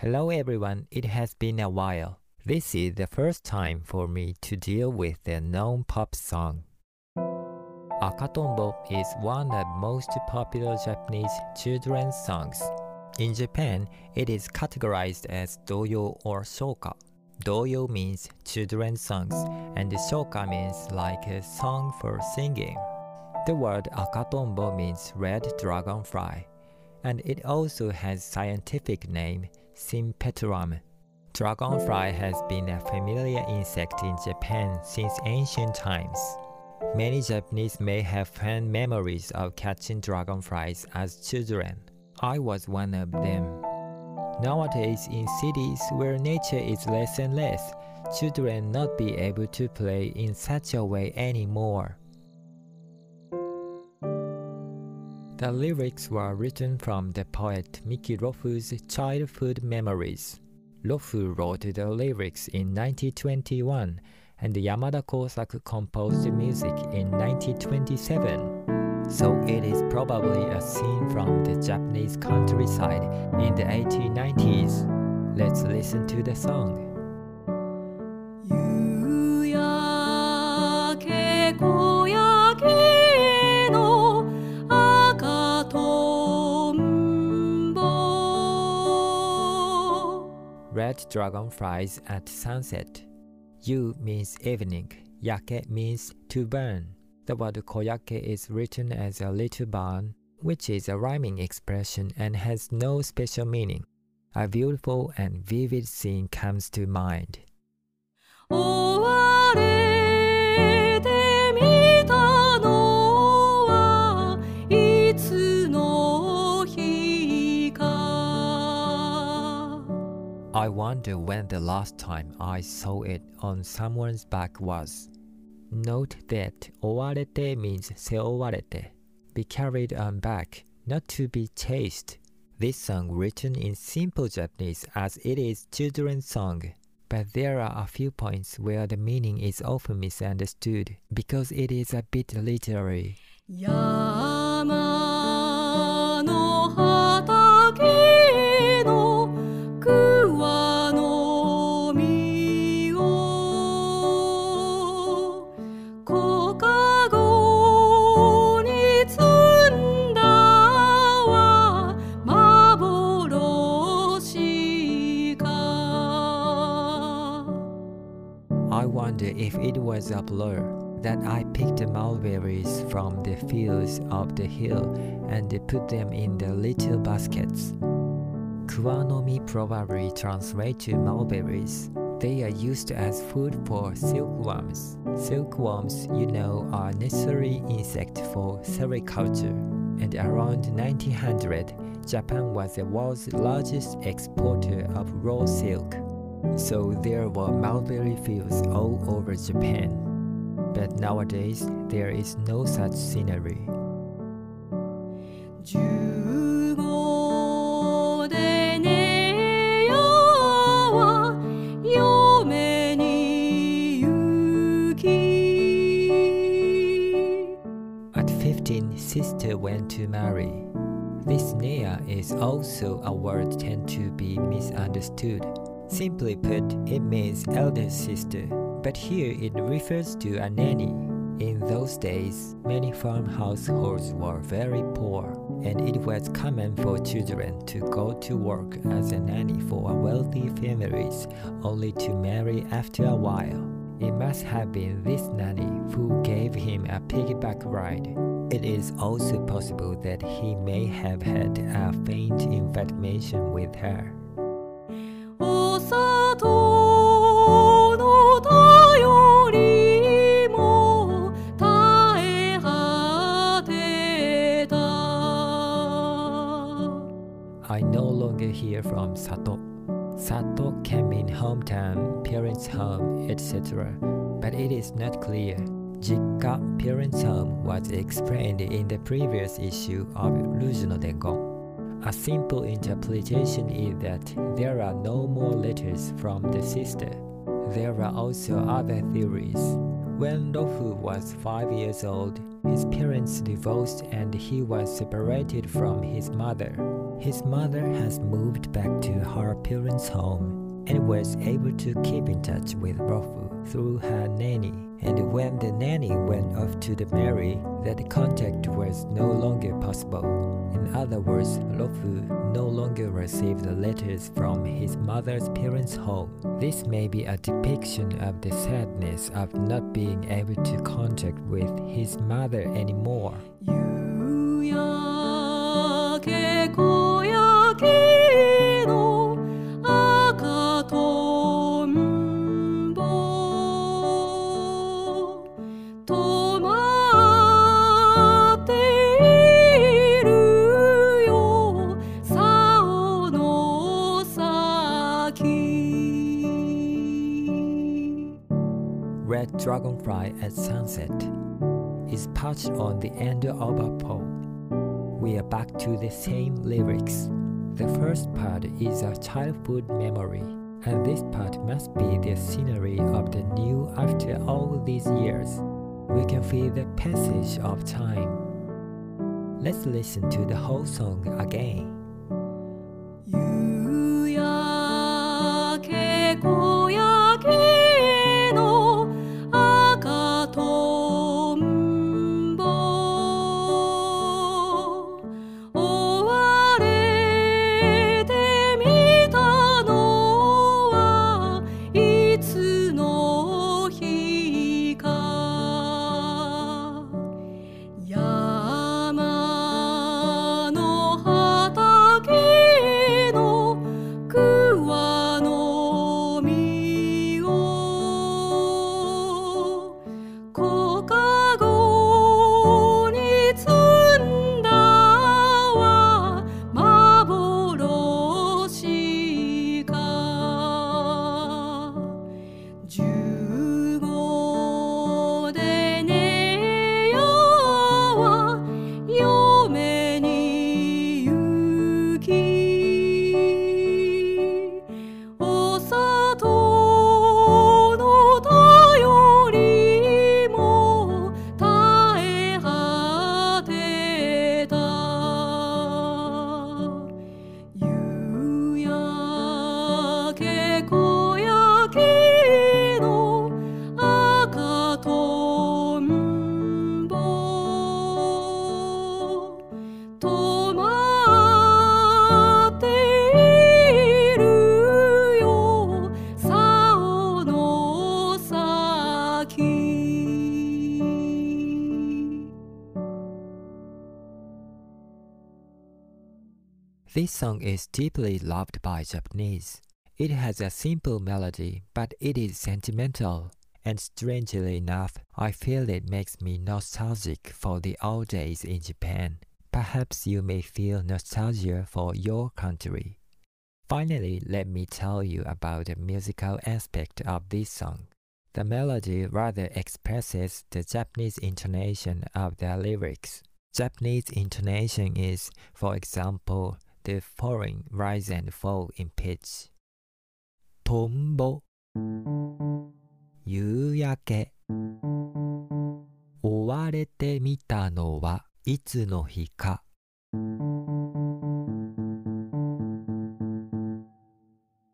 Hello everyone, it has been a while. This is the first time for me to deal with a known pop song. Akatombo is one of most popular Japanese children's songs. In Japan, it is categorized as doyo or shoka. Doyo means children's songs, and shoka means like a song for singing. The word akatombo means red dragonfly, and it also has scientific name Sympetrum. Dragonfly has been a familiar insect in Japan since ancient times. Many Japanese may have fond memories of catching dragonflies as children. I was one of them. Nowadays, in cities where nature is less and less, children not be able to play in such a way anymore. The lyrics were written from the poet Miki Rofu's childhood memories. Rofu wrote the lyrics in 1921 and Yamada Kosaku composed the music in 1927. So it is probably a scene from the Japanese countryside in the 1890s. Let's listen to the song. Red dragonflies at sunset. Yu means evening, yake means to burn. The word koyake is written as a little barn, which is a rhyming expression and has no special meaning. A beautiful and vivid scene comes to mind. 追 I wonder when the last time I saw it on someone's back was. Note that 追われて means 背負われて, be carried on back, not to be chased. This song written in simple Japanese as it is children's song. But there are a few points where the meaning is often misunderstood because it is a bit literary. 山 It was a blur that I picked mulberries from the fields of the hill and put them in the little baskets. Kuwanomi probably translates to mulberries. They are used as food for silkworms. Silkworms, you know, are necessary insect for sericulture. And around 1900, Japan was the world's largest exporter of raw silk. So there were mulberry fields all over Japan. But nowadays, there is no such scenery. At 15, sister went to marry. This Nea is also a word tend to be misunderstood. Simply put, it means elder sister, but here it refers to a nanny. In those days, many farm households were very poor, and it was common for children to go to work as a nanny for wealthy families, only to marry after a while. It must have been this nanny who gave him a piggyback ride. It is also possible that he may have had a faint infatuation with her. I no longer hear from Sato. Sato can mean hometown, parents' home, etc. But it is not clear. Jikka, parents' home, was explained in the previous issue of Rujuno Dengon. A simple interpretation is that there are no more letters from the sister. There are also other theories. When Rofu was five years old, his parents divorced and he was separated from his mother. His mother has moved back to her parents' home and was able to keep in touch with Rofu through her nanny. And when the nanny went off to the marry, that contact was no longer possible. In other words, Rofu no longer received letters from his mother's parents' home. This may be a depiction of the sadness of not being able to contact with his mother anymore. Sunset is patched on the end of a pole. We are back to the same lyrics. The first part is a childhood memory, and this part must be the scenery of the new after all these years. We can feel the passage of time. Let's listen to the whole song again. This song is deeply loved by Japanese. It has a simple melody, but it is sentimental. And strangely enough, I feel it makes me nostalgic for the old days in Japan. Perhaps you may feel nostalgia for your country. Finally, let me tell you about the musical aspect of this song. The melody rather expresses the Japanese intonation of the lyrics. Japanese intonation is, for example, the following rise and fall in pitch. トンボ夕焼け追われてみたのはいつの日か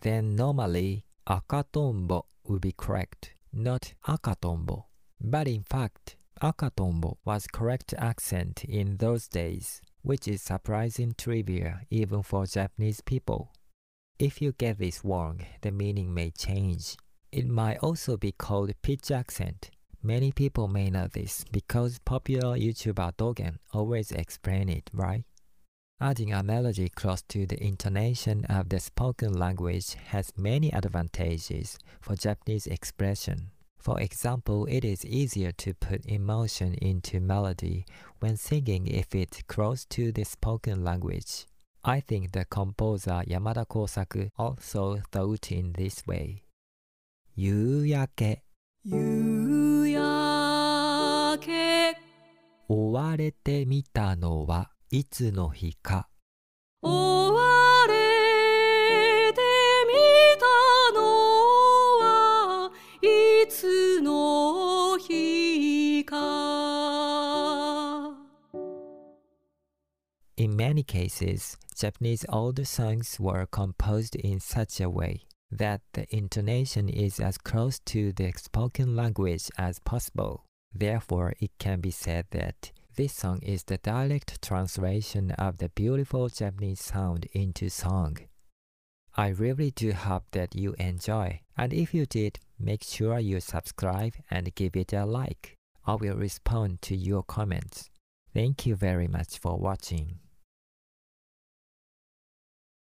Then normally akatombo would be correct, not akatombo. But in fact, akatombo was correct accent in those days, which is surprising trivia even for Japanese people. If you get this wrong, the meaning may change. It might also be called pitch accent. Many people may know this because popular YouTuber Dogen always explain it, right? Adding a melody close to the intonation of the spoken language has many advantages for Japanese expression. For example, it is easier to put emotion into melody when singing if it's close to the spoken language. I think the composer Yamada Kosaku also thought in this way. 夕焼け夕焼け追われてみたのはいつの日か In many cases, Japanese older songs were composed in such a way that the intonation is as close to the spoken language as possible. Therefore, it can be said that this song is the direct translation of the beautiful Japanese sound into song. I really do hope that you enjoy, and if you did, make sure you subscribe and give it a like. I will respond to your comments. Thank you very much for watching.